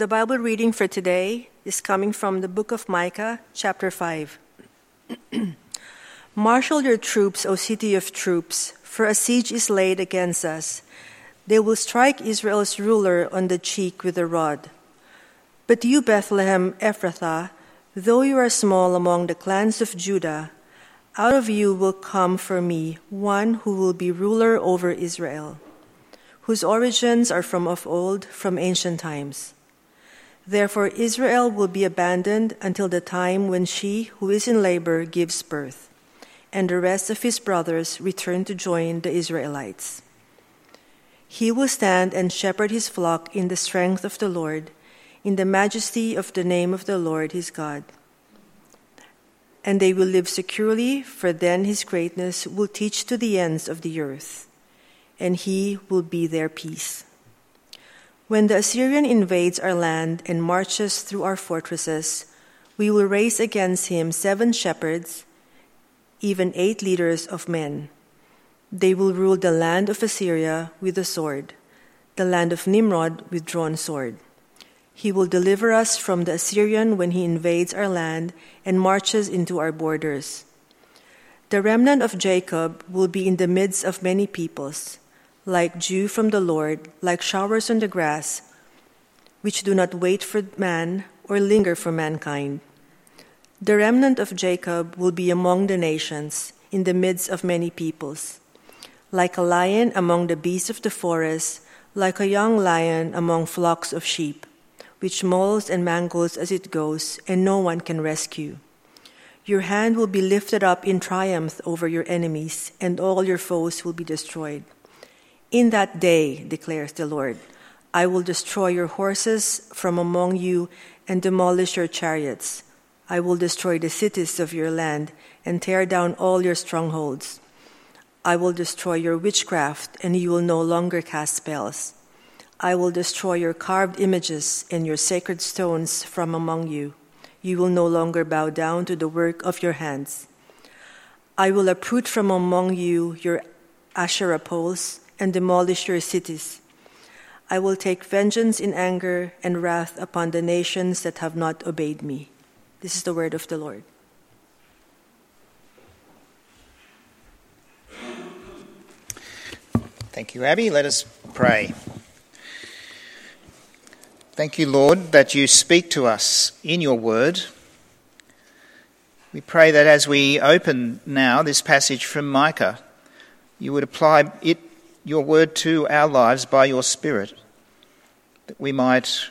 The Bible reading for today is coming from the book of Micah, chapter 5. Marshal your troops, O city of troops, for a siege is laid against us. They will strike Israel's ruler on the cheek with a rod. But you, Bethlehem Ephrathah, though you are small among the clans of Judah, out of you will come for me one who will be ruler over Israel, whose origins are from of old, from ancient times. Therefore, Israel will be abandoned until the time when she who is in labor gives birth, and the rest of his brothers return to join the Israelites. He will stand and shepherd his flock in the strength of the Lord, in the majesty of the name of the Lord his God. And they will live securely, for then his greatness will teach to the ends of the earth, and he will be their peace. When the Assyrian invades our land and marches through our fortresses, we will raise against him seven shepherds, even eight leaders of men. They will rule the land of Assyria with a sword, the land of Nimrod with drawn sword. He will deliver us from the Assyrian when he invades our land and marches into our borders. The remnant of Jacob will be in the midst of many peoples like dew from the Lord, like showers on the grass, which do not wait for man or linger for mankind. The remnant of Jacob will be among the nations, in the midst of many peoples. Like a lion among the beasts of the forest, like a young lion among flocks of sheep, which mauls and mangles as it goes, and no one can rescue. Your hand will be lifted up in triumph over your enemies, and all your foes will be destroyed. In that day, declares the Lord, I will destroy your horses from among you and demolish your chariots. I will destroy the cities of your land and tear down all your strongholds. I will destroy your witchcraft, and you will no longer cast spells. I will destroy your carved images and your sacred stones from among you. You will no longer bow down to the work of your hands. I will uproot from among you your Asherah poles and demolish your cities. I will take vengeance in anger and wrath upon the nations that have not obeyed me. This is the word of the Lord. Thank you, Abby. Let us pray. Thank you, Lord, that you speak to us in your word. We pray that as we open now this passage from Micah, you would apply it your word to our lives by your Spirit, that we might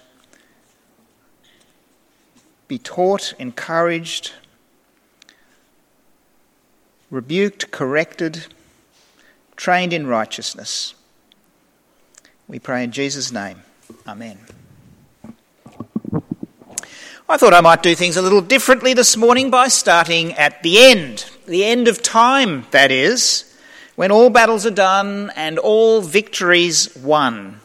be taught, encouraged, rebuked, corrected, trained in righteousness. We pray in Jesus' name. Amen. I thought I might do things a little differently this morning by starting at the end. The end of time, that is when all battles are done and all victories won,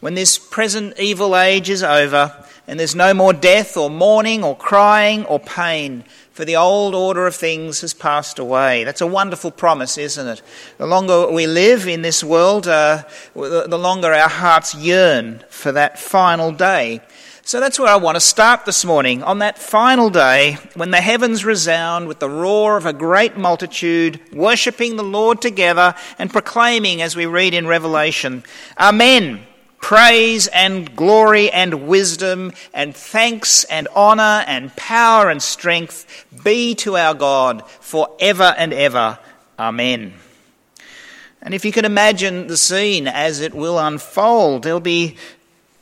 when this present evil age is over and there's no more death or mourning or crying or pain, for the old order of things has passed away. That's a wonderful promise, isn't it? The longer we live in this world, uh, the longer our hearts yearn for that final day so that's where I want to start this morning, on that final day when the heavens resound with the roar of a great multitude, worshipping the Lord together and proclaiming, as we read in Revelation, Amen. Praise and glory and wisdom and thanks and honour and power and strength be to our God for ever and ever. Amen. And if you can imagine the scene as it will unfold, there'll be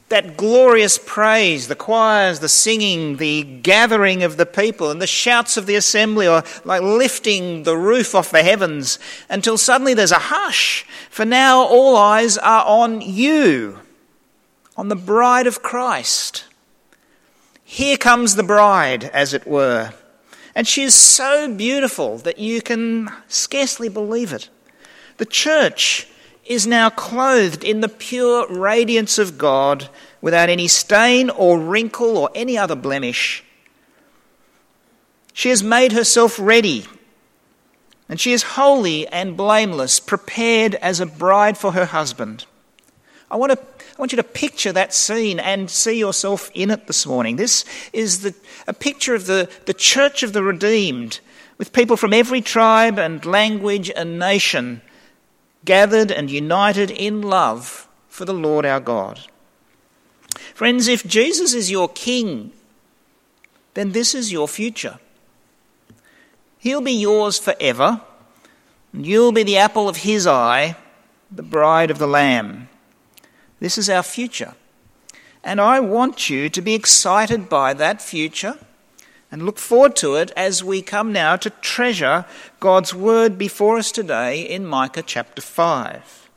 that glorious praise, the choirs, the singing, the gathering of the people, and the shouts of the assembly are like lifting the roof off the heavens until suddenly there's a hush, for now all eyes are on you, on the bride of Christ. Here comes the bride, as it were, and she is so beautiful that you can scarcely believe it. The church is now clothed in the pure radiance of God without any stain or wrinkle or any other blemish. She has made herself ready, and she is holy and blameless, prepared as a bride for her husband. I want to I want you to picture that scene and see yourself in it this morning. This is the, a picture of the, the church of the redeemed, with people from every tribe and language and nation gathered and united in love for the Lord our God. Friends, if Jesus is your king, then this is your future. He'll be yours forever, and you'll be the apple of his eye, the bride of the Lamb. This is our future. And I want you to be excited by that future and look forward to it as we come now to treasure God's word before us today in Micah chapter 5.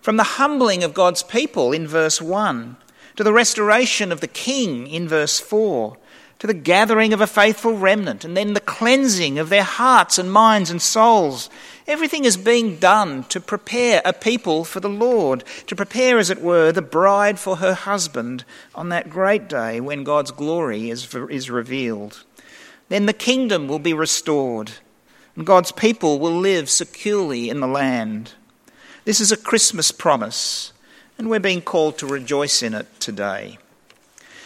From the humbling of God's people in verse 1 to the restoration of the king in verse 4 to the gathering of a faithful remnant, and then the cleansing of their hearts and minds and souls. Everything is being done to prepare a people for the Lord, to prepare, as it were, the bride for her husband on that great day when God's glory is, is revealed. Then the kingdom will be restored, and God's people will live securely in the land. This is a Christmas promise, and we're being called to rejoice in it today.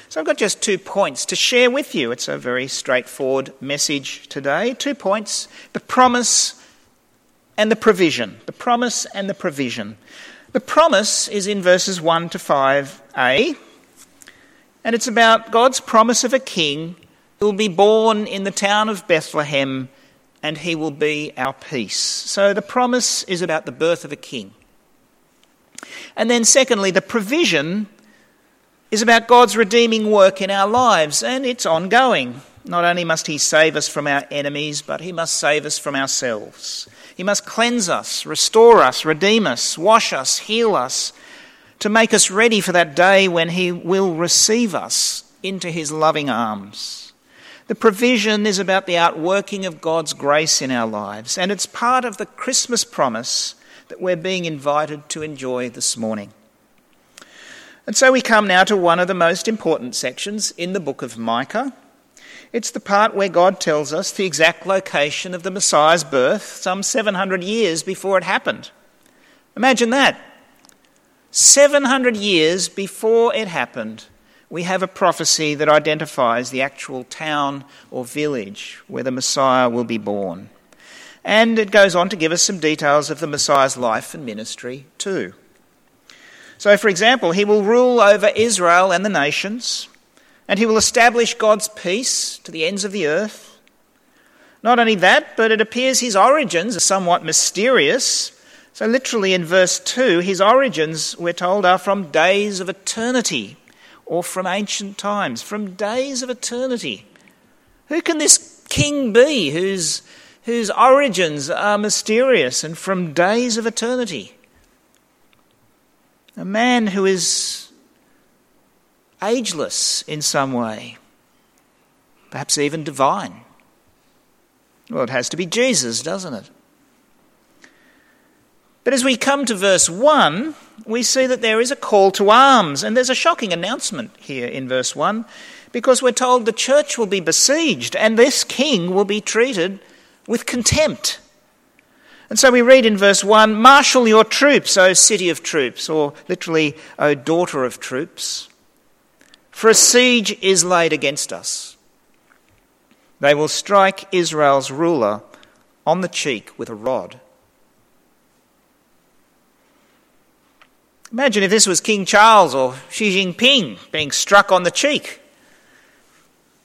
So I've got just two points to share with you. It's a very straightforward message today. Two points the promise and the provision. The promise and the provision. The promise is in verses 1 to 5a, and it's about God's promise of a king will be born in the town of Bethlehem and he will be our peace. So the promise is about the birth of a king. And then, secondly, the provision is about God's redeeming work in our lives, and it's ongoing. Not only must He save us from our enemies, but He must save us from ourselves. He must cleanse us, restore us, redeem us, wash us, heal us, to make us ready for that day when He will receive us into His loving arms. The provision is about the outworking of God's grace in our lives, and it's part of the Christmas promise that we're being invited to enjoy this morning. And so we come now to one of the most important sections in the book of Micah. It's the part where God tells us the exact location of the Messiah's birth some 700 years before it happened. Imagine that. 700 years before it happened, we have a prophecy that identifies the actual town or village where the Messiah will be born. And it goes on to give us some details of the Messiah's life and ministry too. So, for example, he will rule over Israel and the nations, and he will establish God's peace to the ends of the earth. Not only that, but it appears his origins are somewhat mysterious. So, literally in verse 2, his origins, we're told, are from days of eternity or from ancient times, from days of eternity. Who can this king be whose, whose origins are mysterious and from days of eternity? A man who is ageless in some way, perhaps even divine. Well, it has to be Jesus, doesn't it? But as we come to verse 1, we see that there is a call to arms, and there's a shocking announcement here in verse 1 because we're told the church will be besieged and this king will be treated with contempt. And so we read in verse 1 Marshal your troops, O city of troops, or literally, O daughter of troops, for a siege is laid against us. They will strike Israel's ruler on the cheek with a rod. Imagine if this was King Charles or Xi Jinping being struck on the cheek.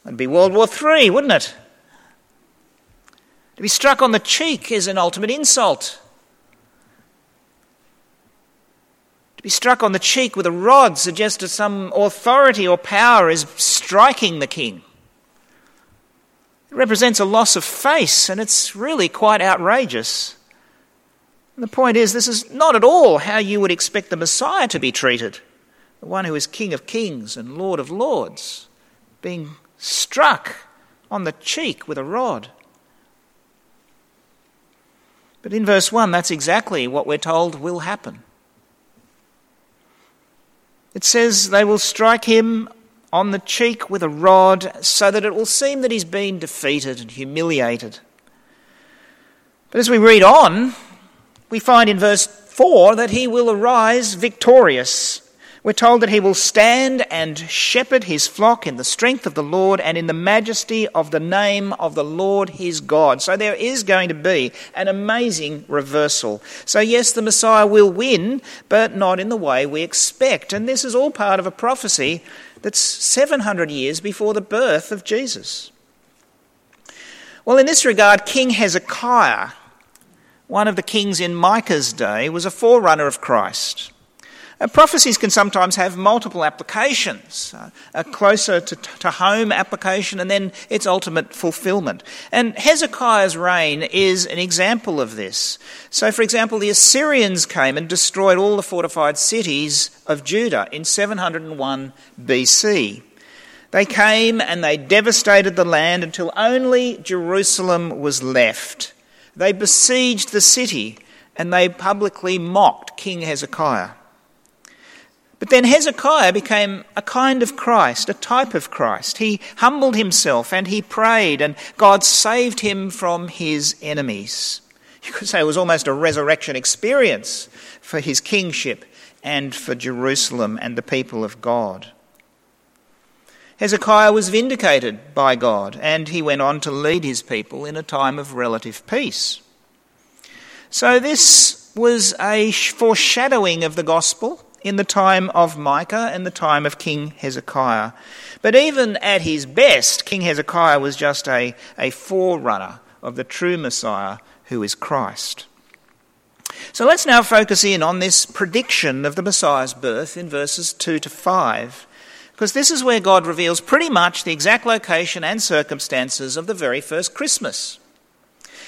It'd be World War III, wouldn't it? To be struck on the cheek is an ultimate insult. To be struck on the cheek with a rod suggests that some authority or power is striking the king. It represents a loss of face, and it's really quite outrageous. And the point is, this is not at all how you would expect the Messiah to be treated the one who is King of kings and Lord of lords, being struck on the cheek with a rod. But in verse 1, that's exactly what we're told will happen. It says they will strike him on the cheek with a rod so that it will seem that he's been defeated and humiliated. But as we read on, we find in verse 4 that he will arise victorious We're told that he will stand and shepherd his flock in the strength of the Lord and in the majesty of the name of the Lord his God. So there is going to be an amazing reversal. So, yes, the Messiah will win, but not in the way we expect. And this is all part of a prophecy that's 700 years before the birth of Jesus. Well, in this regard, King Hezekiah, one of the kings in Micah's day, was a forerunner of Christ. Uh, prophecies can sometimes have multiple applications uh, a closer to, to home application and then its ultimate fulfillment. And Hezekiah's reign is an example of this. So, for example, the Assyrians came and destroyed all the fortified cities of Judah in 701 BC. They came and they devastated the land until only Jerusalem was left. They besieged the city and they publicly mocked King Hezekiah. But then Hezekiah became a kind of Christ, a type of Christ. He humbled himself and he prayed, and God saved him from his enemies. You could say it was almost a resurrection experience for his kingship and for Jerusalem and the people of God. Hezekiah was vindicated by God, and he went on to lead his people in a time of relative peace. So, this was a foreshadowing of the gospel in the time of Micah and the time of King Hezekiah. But even at his best, King Hezekiah was just a, a forerunner of the true Messiah who is Christ. So let's now focus in on this prediction of the Messiah's birth in verses 2 to 5, because this is where God reveals pretty much the exact location and circumstances of the very first Christmas.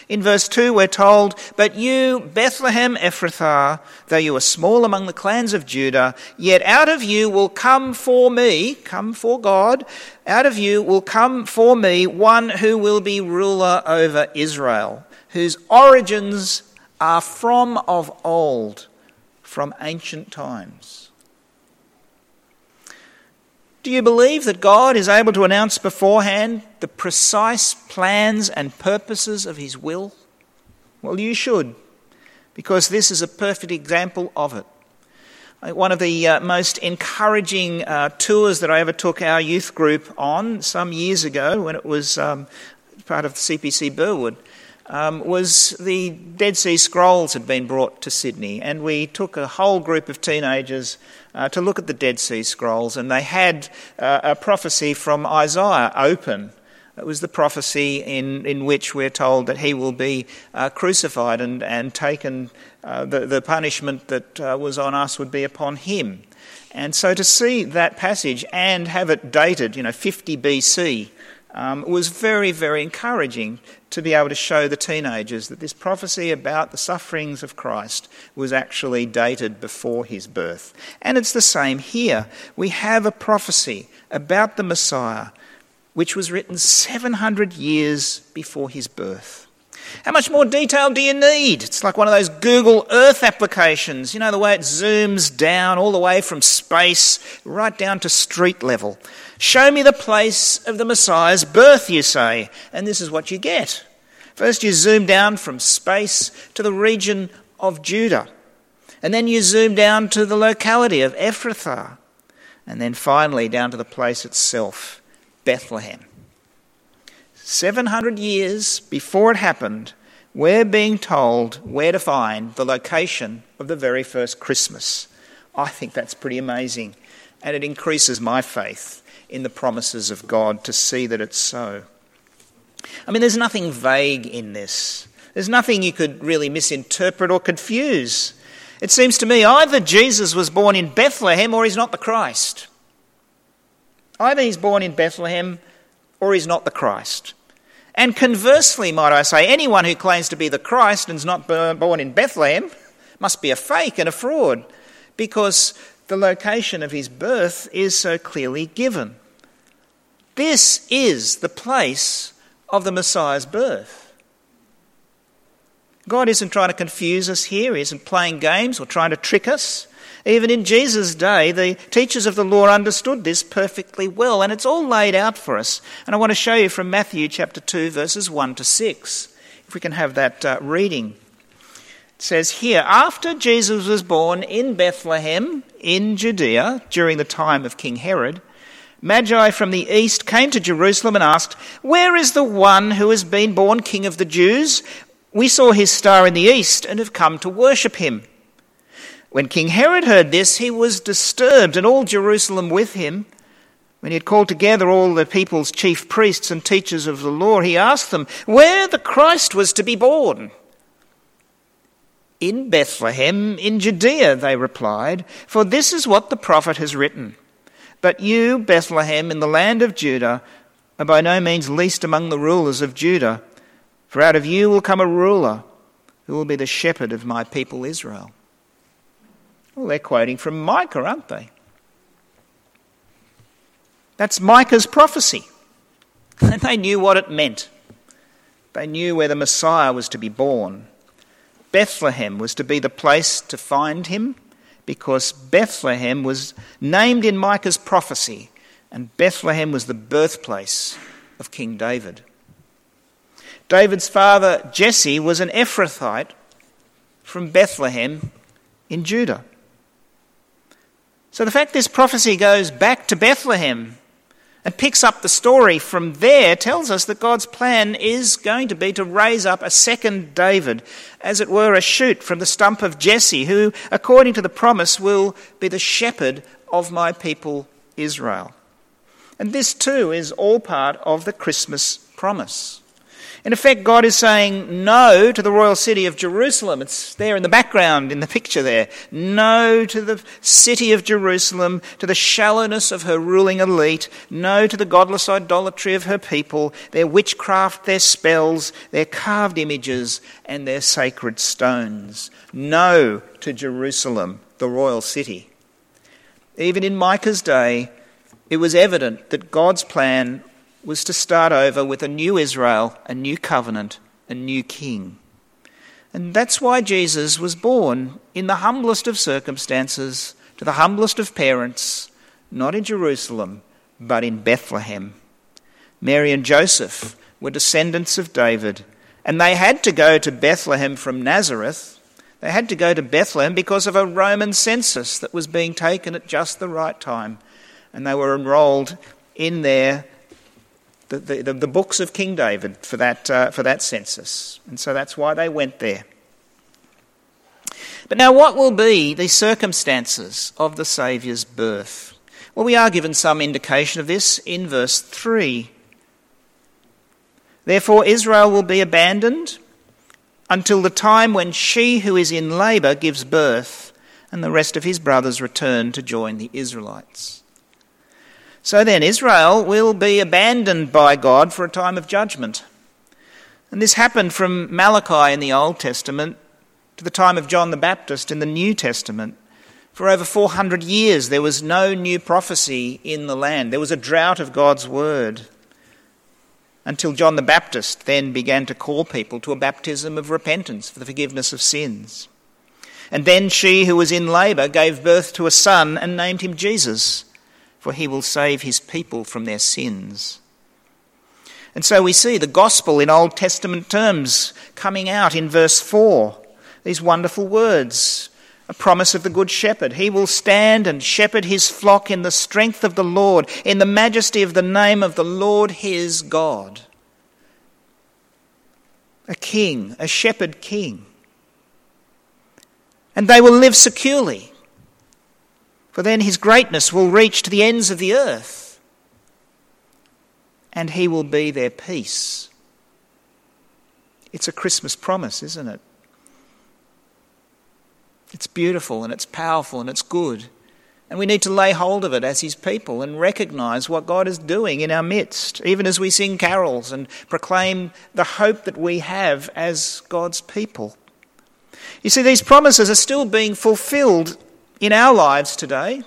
In verse 2, we're told, But you, Bethlehem Ephrathah, though you are small among the clans of Judah, yet out of you will come for me, come for God, out of you will come for me one who will be ruler over Israel, whose origins are from of old, from ancient times. Do you believe that God is able to announce beforehand the precise plans and purposes of His will? Well, you should, because this is a perfect example of it. One of the uh, most encouraging uh, tours that I ever took our youth group on some years ago when it was um, part of CPC Burwood um, was the Dead Sea Scrolls had been brought to Sydney, and we took a whole group of teenagers uh, to look at the Dead Sea Scrolls, and they had uh, a prophecy from Isaiah open. It was the prophecy in, in which we're told that he will be uh, crucified and, and taken, uh, the, the punishment that uh, was on us would be upon him. And so to see that passage and have it dated, you know, 50 BC, um, was very, very encouraging to be able to show the teenagers that this prophecy about the sufferings of Christ was actually dated before his birth. And it's the same here. We have a prophecy about the Messiah which was written 700 years before his birth. How much more detail do you need? It's like one of those Google Earth applications, you know, the way it zooms down all the way from space right down to street level. Show me the place of the Messiah's birth, you say, and this is what you get. First, you zoom down from space to the region of Judah, and then you zoom down to the locality of Ephrathah, and then finally down to the place itself, Bethlehem. 700 years before it happened, we're being told where to find the location of the very first Christmas. I think that's pretty amazing, and it increases my faith in the promises of God to see that it's so. I mean, there's nothing vague in this. There's nothing you could really misinterpret or confuse. It seems to me either Jesus was born in Bethlehem or he's not the Christ. Either he's born in Bethlehem or is not the Christ. And conversely, might I say, anyone who claims to be the Christ and is not born in Bethlehem must be a fake and a fraud because the location of his birth is so clearly given. This is the place of the Messiah's birth. God isn't trying to confuse us here, He isn't playing games or trying to trick us. Even in Jesus' day, the teachers of the law understood this perfectly well, and it's all laid out for us. And I want to show you from Matthew chapter 2, verses 1 to 6, if we can have that uh, reading. It says here, after Jesus was born in Bethlehem in Judea during the time of King Herod, Magi from the east came to Jerusalem and asked, Where is the one who has been born King of the Jews? We saw his star in the east and have come to worship him. When King Herod heard this, he was disturbed, and all Jerusalem with him. When he had called together all the people's chief priests and teachers of the law, he asked them where the Christ was to be born. In Bethlehem, in Judea, they replied, for this is what the prophet has written. But you, Bethlehem, in the land of Judah, are by no means least among the rulers of Judah, for out of you will come a ruler who will be the shepherd of my people Israel. Well, they're quoting from Micah, aren't they? That's Micah's prophecy. And they knew what it meant. They knew where the Messiah was to be born. Bethlehem was to be the place to find him because Bethlehem was named in Micah's prophecy, and Bethlehem was the birthplace of King David. David's father, Jesse, was an Ephrathite from Bethlehem in Judah. So the fact this prophecy goes back to Bethlehem and picks up the story from there tells us that God's plan is going to be to raise up a second David, as it were, a shoot from the stump of Jesse, who, according to the promise, will be the shepherd of my people Israel. And this too is all part of the Christmas promise. In effect, God is saying no to the royal city of Jerusalem. It's there in the background in the picture there. No to the city of Jerusalem, to the shallowness of her ruling elite. No to the godless idolatry of her people, their witchcraft, their spells, their carved images, and their sacred stones. No to Jerusalem, the royal city. Even in Micah's day, it was evident that God's plan was to start over with a new Israel, a new covenant, a new king. And that's why Jesus was born in the humblest of circumstances, to the humblest of parents, not in Jerusalem, but in Bethlehem. Mary and Joseph were descendants of David, and they had to go to Bethlehem from Nazareth. They had to go to Bethlehem because of a Roman census that was being taken at just the right time. And they were enrolled in there the, the, the, books of King David for that, uh, for that census. And so that's why they went there. But now, what will be the circumstances of the Saviour's birth? Well, we are given some indication of this in verse 3. Therefore, Israel will be abandoned until the time when she who is in labour gives birth, and the rest of his brothers return to join the Israelites. So then, Israel will be abandoned by God for a time of judgment. And this happened from Malachi in the Old Testament to the time of John the Baptist in the New Testament. For over 400 years, there was no new prophecy in the land. There was a drought of God's word until John the Baptist then began to call people to a baptism of repentance for the forgiveness of sins. And then she who was in labour gave birth to a son and named him Jesus for he will save his people from their sins. And so we see the gospel in Old Testament terms coming out in verse 4. These wonderful words, a promise of the Good Shepherd. He will stand and shepherd his flock in the strength of the Lord, in the majesty of the name of the Lord his God. A king, a shepherd king. And they will live securely for then his greatness will reach to the ends of the earth, and he will be their peace. It's a Christmas promise, isn't it? It's beautiful and it's powerful and it's good. And we need to lay hold of it as His people and recognize what God is doing in our midst, even as we sing carols and proclaim the hope that we have as God's people. You see, these promises are still being fulfilled in our lives today,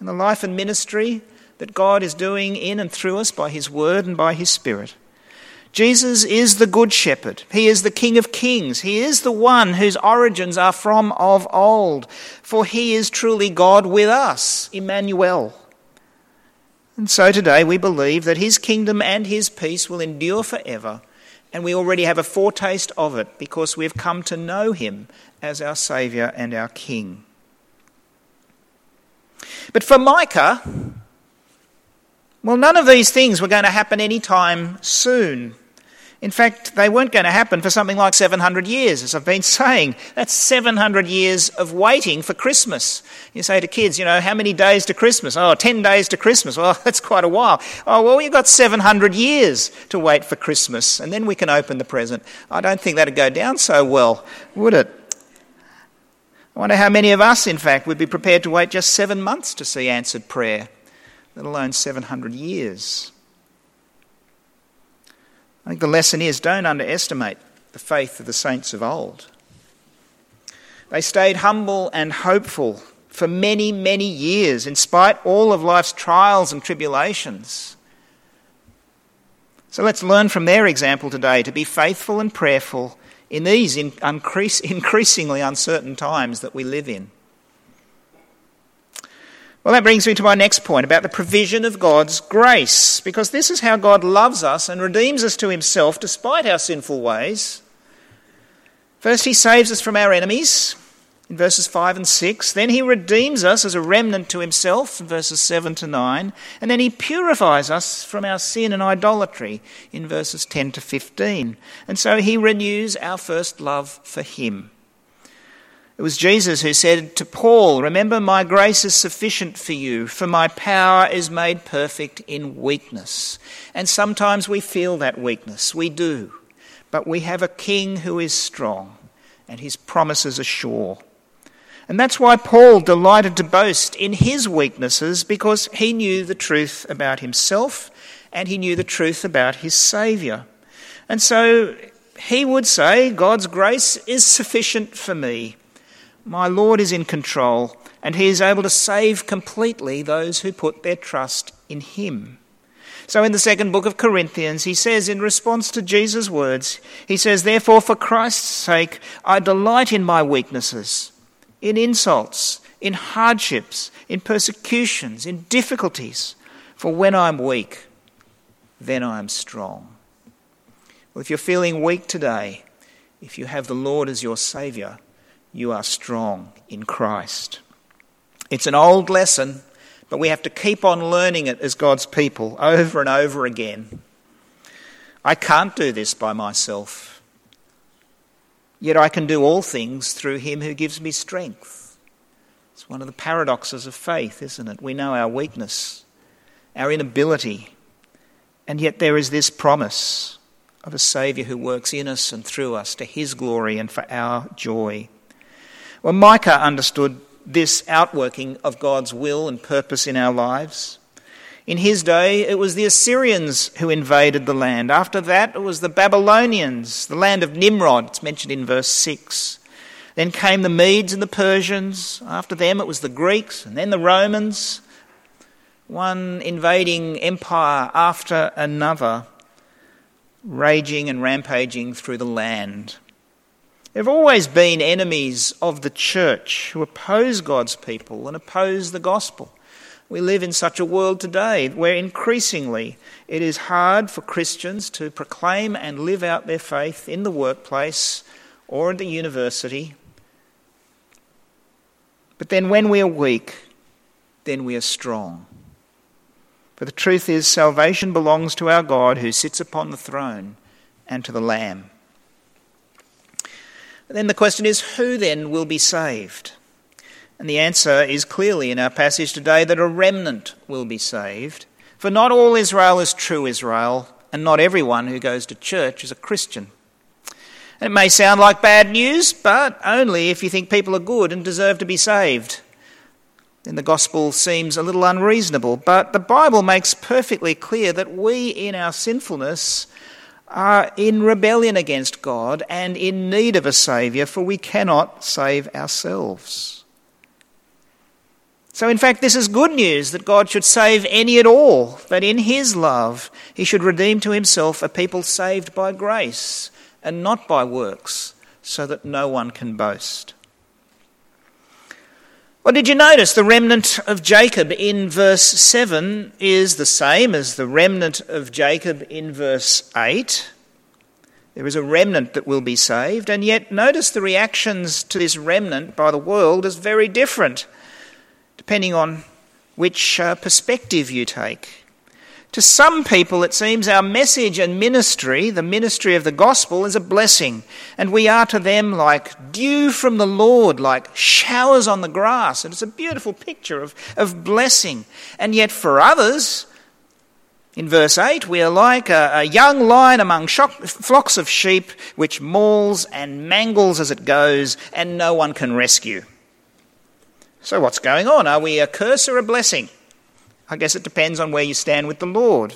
in the life and ministry that God is doing in and through us by His Word and by His Spirit. Jesus is the Good Shepherd. He is the King of Kings. He is the one whose origins are from of old. For He is truly God with us, Emmanuel. And so today we believe that His kingdom and His peace will endure forever And we already have a foretaste of it because we've come to know him as our Saviour and our King. But for Micah, well, none of these things were going to happen anytime soon. In fact, they weren't going to happen for something like 700 years, as I've been saying. That's 700 years of waiting for Christmas. You say to kids, you know, how many days to Christmas? Oh, 10 days to Christmas. Well, that's quite a while. Oh, well, you've got 700 years to wait for Christmas, and then we can open the present. I don't think that'd go down so well, would it? I wonder how many of us, in fact, would be prepared to wait just seven months to see answered prayer, let alone 700 years. I think the lesson is don't underestimate the faith of the saints of old. They stayed humble and hopeful for many, many years, in spite all of life's trials and tribulations. So let's learn from their example today to be faithful and prayerful in these increasingly uncertain times that we live in. Well, that brings me to my next point about the provision of God's grace, because this is how God loves us and redeems us to himself despite our sinful ways. First, he saves us from our enemies in verses 5 and 6. Then he redeems us as a remnant to himself in verses 7 to 9. And then he purifies us from our sin and idolatry in verses 10 to 15. And so he renews our first love for him. It was Jesus who said to Paul, Remember, my grace is sufficient for you, for my power is made perfect in weakness. And sometimes we feel that weakness. We do. But we have a king who is strong, and his promises are sure. And that's why Paul delighted to boast in his weaknesses, because he knew the truth about himself and he knew the truth about his Saviour. And so he would say, God's grace is sufficient for me. My Lord is in control, and He is able to save completely those who put their trust in Him. So, in the second book of Corinthians, he says, in response to Jesus' words, he says, Therefore, for Christ's sake, I delight in my weaknesses, in insults, in hardships, in persecutions, in difficulties. For when I'm weak, then I am strong. Well, if you're feeling weak today, if you have the Lord as your Saviour, you are strong in Christ. It's an old lesson, but we have to keep on learning it as God's people over and over again. I can't do this by myself, yet I can do all things through Him who gives me strength. It's one of the paradoxes of faith, isn't it? We know our weakness, our inability, and yet there is this promise of a Saviour who works in us and through us to His glory and for our joy. Well, Micah understood this outworking of God's will and purpose in our lives. In his day, it was the Assyrians who invaded the land. After that, it was the Babylonians, the land of Nimrod. It's mentioned in verse 6. Then came the Medes and the Persians. After them, it was the Greeks, and then the Romans. One invading empire after another, raging and rampaging through the land. There have always been enemies of the church who oppose God's people and oppose the gospel. We live in such a world today where increasingly it is hard for Christians to proclaim and live out their faith in the workplace or at the university. But then when we are weak, then we are strong. For the truth is, salvation belongs to our God who sits upon the throne and to the Lamb. Then the question is who then will be saved? And the answer is clearly in our passage today that a remnant will be saved. For not all Israel is true Israel, and not everyone who goes to church is a Christian. It may sound like bad news, but only if you think people are good and deserve to be saved. Then the gospel seems a little unreasonable, but the Bible makes perfectly clear that we, in our sinfulness, are in rebellion against God and in need of a Saviour, for we cannot save ourselves. So, in fact, this is good news that God should save any at all, that in His love He should redeem to Himself a people saved by grace and not by works, so that no one can boast. Well, did you notice the remnant of Jacob in verse 7 is the same as the remnant of Jacob in verse 8? There is a remnant that will be saved, and yet notice the reactions to this remnant by the world is very different, depending on which uh, perspective you take. To some people, it seems our message and ministry, the ministry of the gospel, is a blessing, and we are to them like dew from the Lord, like showers on the grass. And it's a beautiful picture of, of blessing. And yet, for others, in verse 8, we are like a, a young lion among shock, flocks of sheep, which mauls and mangles as it goes, and no one can rescue. So, what's going on? Are we a curse or a blessing? I guess it depends on where you stand with the Lord.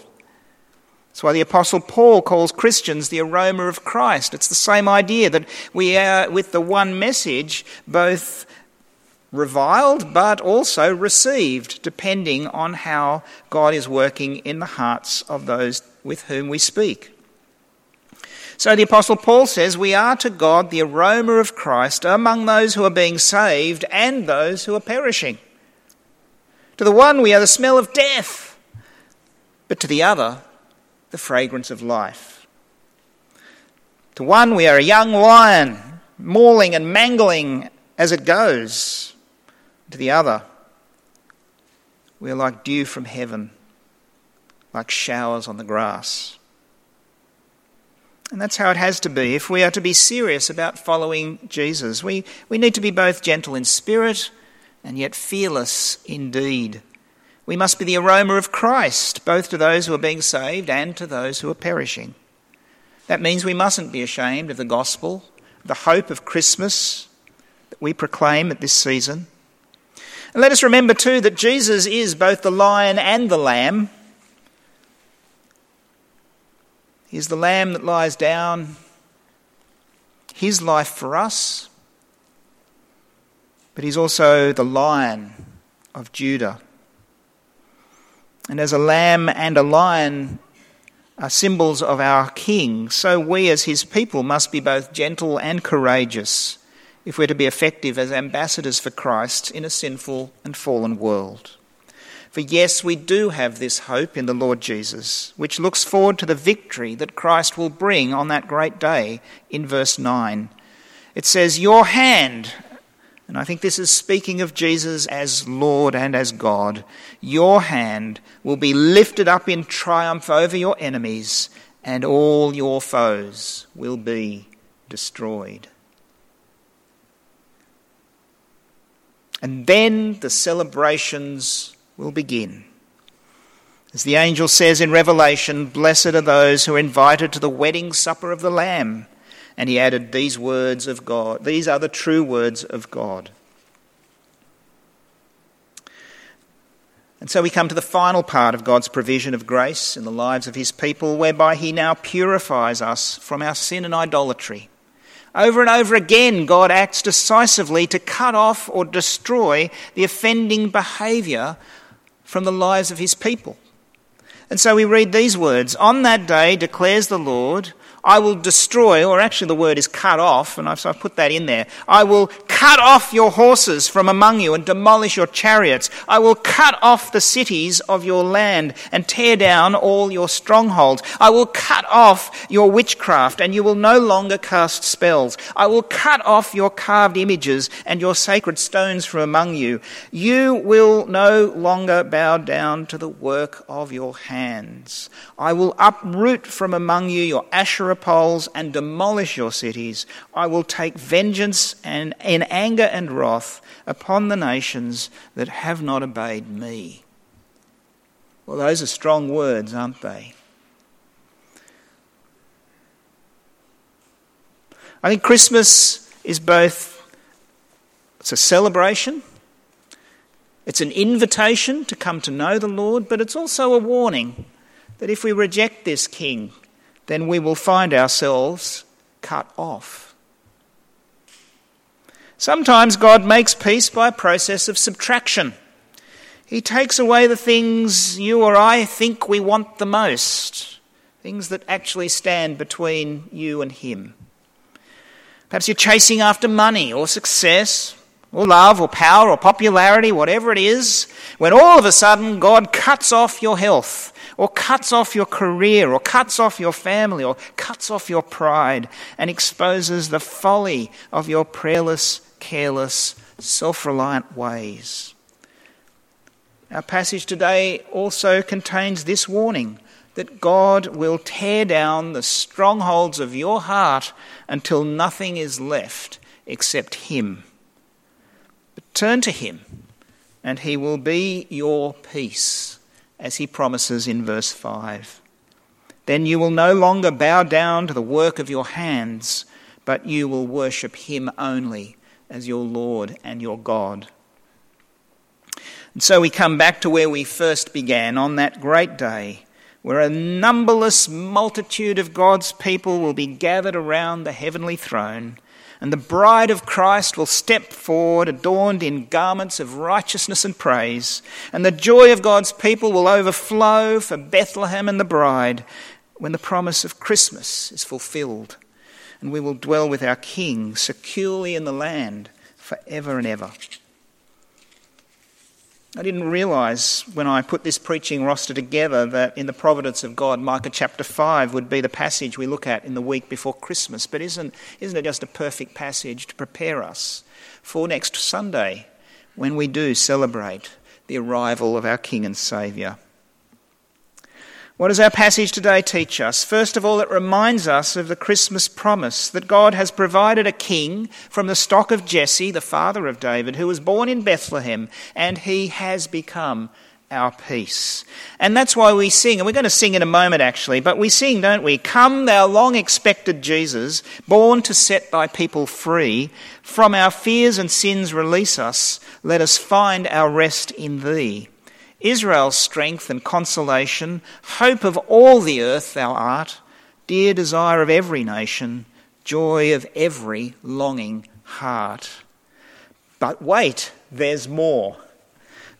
That's why the Apostle Paul calls Christians the aroma of Christ. It's the same idea that we are, with the one message, both reviled but also received, depending on how God is working in the hearts of those with whom we speak. So the Apostle Paul says, We are to God the aroma of Christ among those who are being saved and those who are perishing. To the one, we are the smell of death, but to the other, the fragrance of life. To one, we are a young lion, mauling and mangling as it goes. To the other, we are like dew from heaven, like showers on the grass. And that's how it has to be. If we are to be serious about following Jesus, we, we need to be both gentle in spirit and yet fearless indeed. We must be the aroma of Christ, both to those who are being saved and to those who are perishing. That means we mustn't be ashamed of the gospel, the hope of Christmas that we proclaim at this season. And let us remember too that Jesus is both the lion and the lamb. He is the lamb that lies down his life for us but he's also the lion of Judah. And as a lamb and a lion are symbols of our king, so we as his people must be both gentle and courageous if we're to be effective as ambassadors for Christ in a sinful and fallen world. For yes, we do have this hope in the Lord Jesus, which looks forward to the victory that Christ will bring on that great day in verse 9. It says, Your hand, and I think this is speaking of Jesus as Lord and as God. Your hand will be lifted up in triumph over your enemies, and all your foes will be destroyed. And then the celebrations will begin. As the angel says in Revelation, Blessed are those who are invited to the wedding supper of the Lamb. And he added these words of God. These are the true words of God. And so we come to the final part of God's provision of grace in the lives of his people, whereby he now purifies us from our sin and idolatry. Over and over again, God acts decisively to cut off or destroy the offending behaviour from the lives of his people. And so we read these words On that day, declares the Lord, I will destroy, or actually the word is cut off, and I've, so I've put that in there. I will cut off your horses from among you and demolish your chariots. I will cut off the cities of your land and tear down all your strongholds. I will cut off your witchcraft and you will no longer cast spells. I will cut off your carved images and your sacred stones from among you. You will no longer bow down to the work of your hands. I will uproot from among you your Asherah poles and demolish your cities. I will take vengeance and in anger and wrath upon the nations that have not obeyed me. Well, those are strong words, aren't they? I think Christmas is both it's a celebration, it's an invitation to come to know the Lord, but it's also a warning that if we reject this king, then we will find ourselves cut off. Sometimes God makes peace by a process of subtraction. He takes away the things you or I think we want the most, things that actually stand between you and Him. Perhaps you're chasing after money or success or love or power or popularity, whatever it is, when all of a sudden God cuts off your health or cuts off your career, or cuts off your family, or cuts off your pride, and exposes the folly of your prayerless, careless, self reliant ways. Our passage today also contains this warning that God will tear down the strongholds of your heart until nothing is left except Him. But turn to Him, and He will be your peace, as He promises in verse 5. Then you will no longer bow down to the work of your hands, but you will worship Him only as your Lord and your God. And so we come back to where we first began on that great day, where a numberless multitude of God's people will be gathered around the heavenly throne, and the bride of Christ will step forward adorned in garments of righteousness and praise, and the joy of God's people will overflow for Bethlehem and the bride when the promise of Christmas is fulfilled, and we will dwell with our King securely in the land forever and ever. I didn't realize when I put this preaching roster together that in the providence of God, Micah chapter 5 would be the passage we look at in the week before Christmas. But isn't, isn't it just a perfect passage to prepare us for next Sunday when we do celebrate the arrival of our King and Saviour? What does our passage today teach us? First of all, it reminds us of the Christmas promise that God has provided a king from the stock of Jesse, the father of David, who was born in Bethlehem, and he has become our peace. And that's why we sing, and we're going to sing in a moment actually, but we sing, don't we? Come, thou long expected Jesus, born to set thy people free. From our fears and sins release us. Let us find our rest in thee. Israel's strength and consolation, hope of all the earth thou art, dear desire of every nation, joy of every longing heart. But wait, there's more.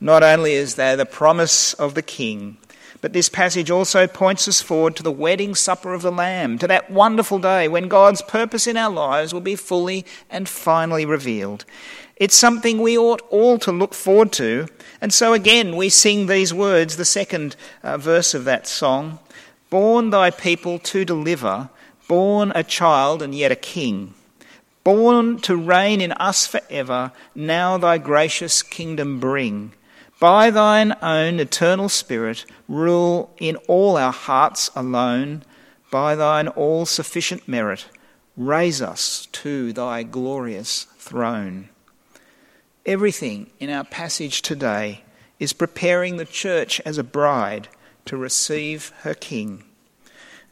Not only is there the promise of the King, but this passage also points us forward to the wedding supper of the Lamb, to that wonderful day when God's purpose in our lives will be fully and finally revealed. It's something we ought all to look forward to. And so again, we sing these words, the second uh, verse of that song Born thy people to deliver, born a child and yet a king. Born to reign in us forever, now thy gracious kingdom bring. By thine own eternal Spirit, rule in all our hearts alone. By thine all sufficient merit, raise us to thy glorious throne. Everything in our passage today is preparing the church as a bride to receive her King.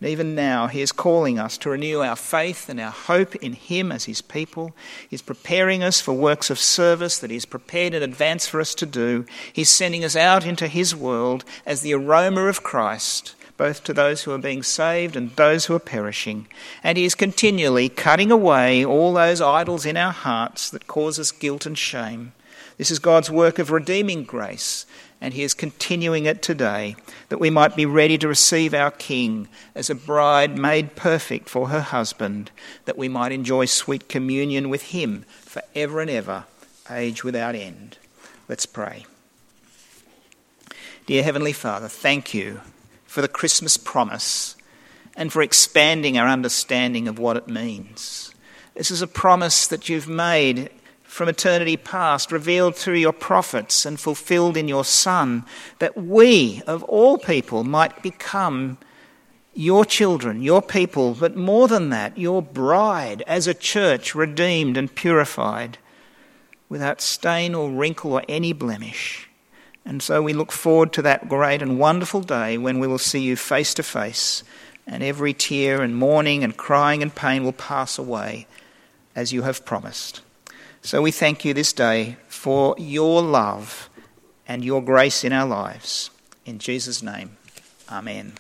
And even now, He is calling us to renew our faith and our hope in Him as His people. He's preparing us for works of service that He's prepared in advance for us to do. He's sending us out into His world as the aroma of Christ both to those who are being saved and those who are perishing. And He is continually cutting away all those idols in our hearts that cause us guilt and shame. This is God's work of redeeming grace, and He is continuing it today, that we might be ready to receive our King as a bride made perfect for her husband, that we might enjoy sweet communion with Him for ever and ever, age without end. Let's pray. Dear Heavenly Father, thank you for the Christmas promise and for expanding our understanding of what it means. This is a promise that you've made from eternity past, revealed through your prophets and fulfilled in your Son, that we, of all people, might become your children, your people, but more than that, your bride as a church redeemed and purified, without stain or wrinkle or any blemish. And so we look forward to that great and wonderful day when we will see you face to face, and every tear and mourning and crying and pain will pass away as you have promised. So we thank you this day for your love and your grace in our lives. In Jesus' name, amen.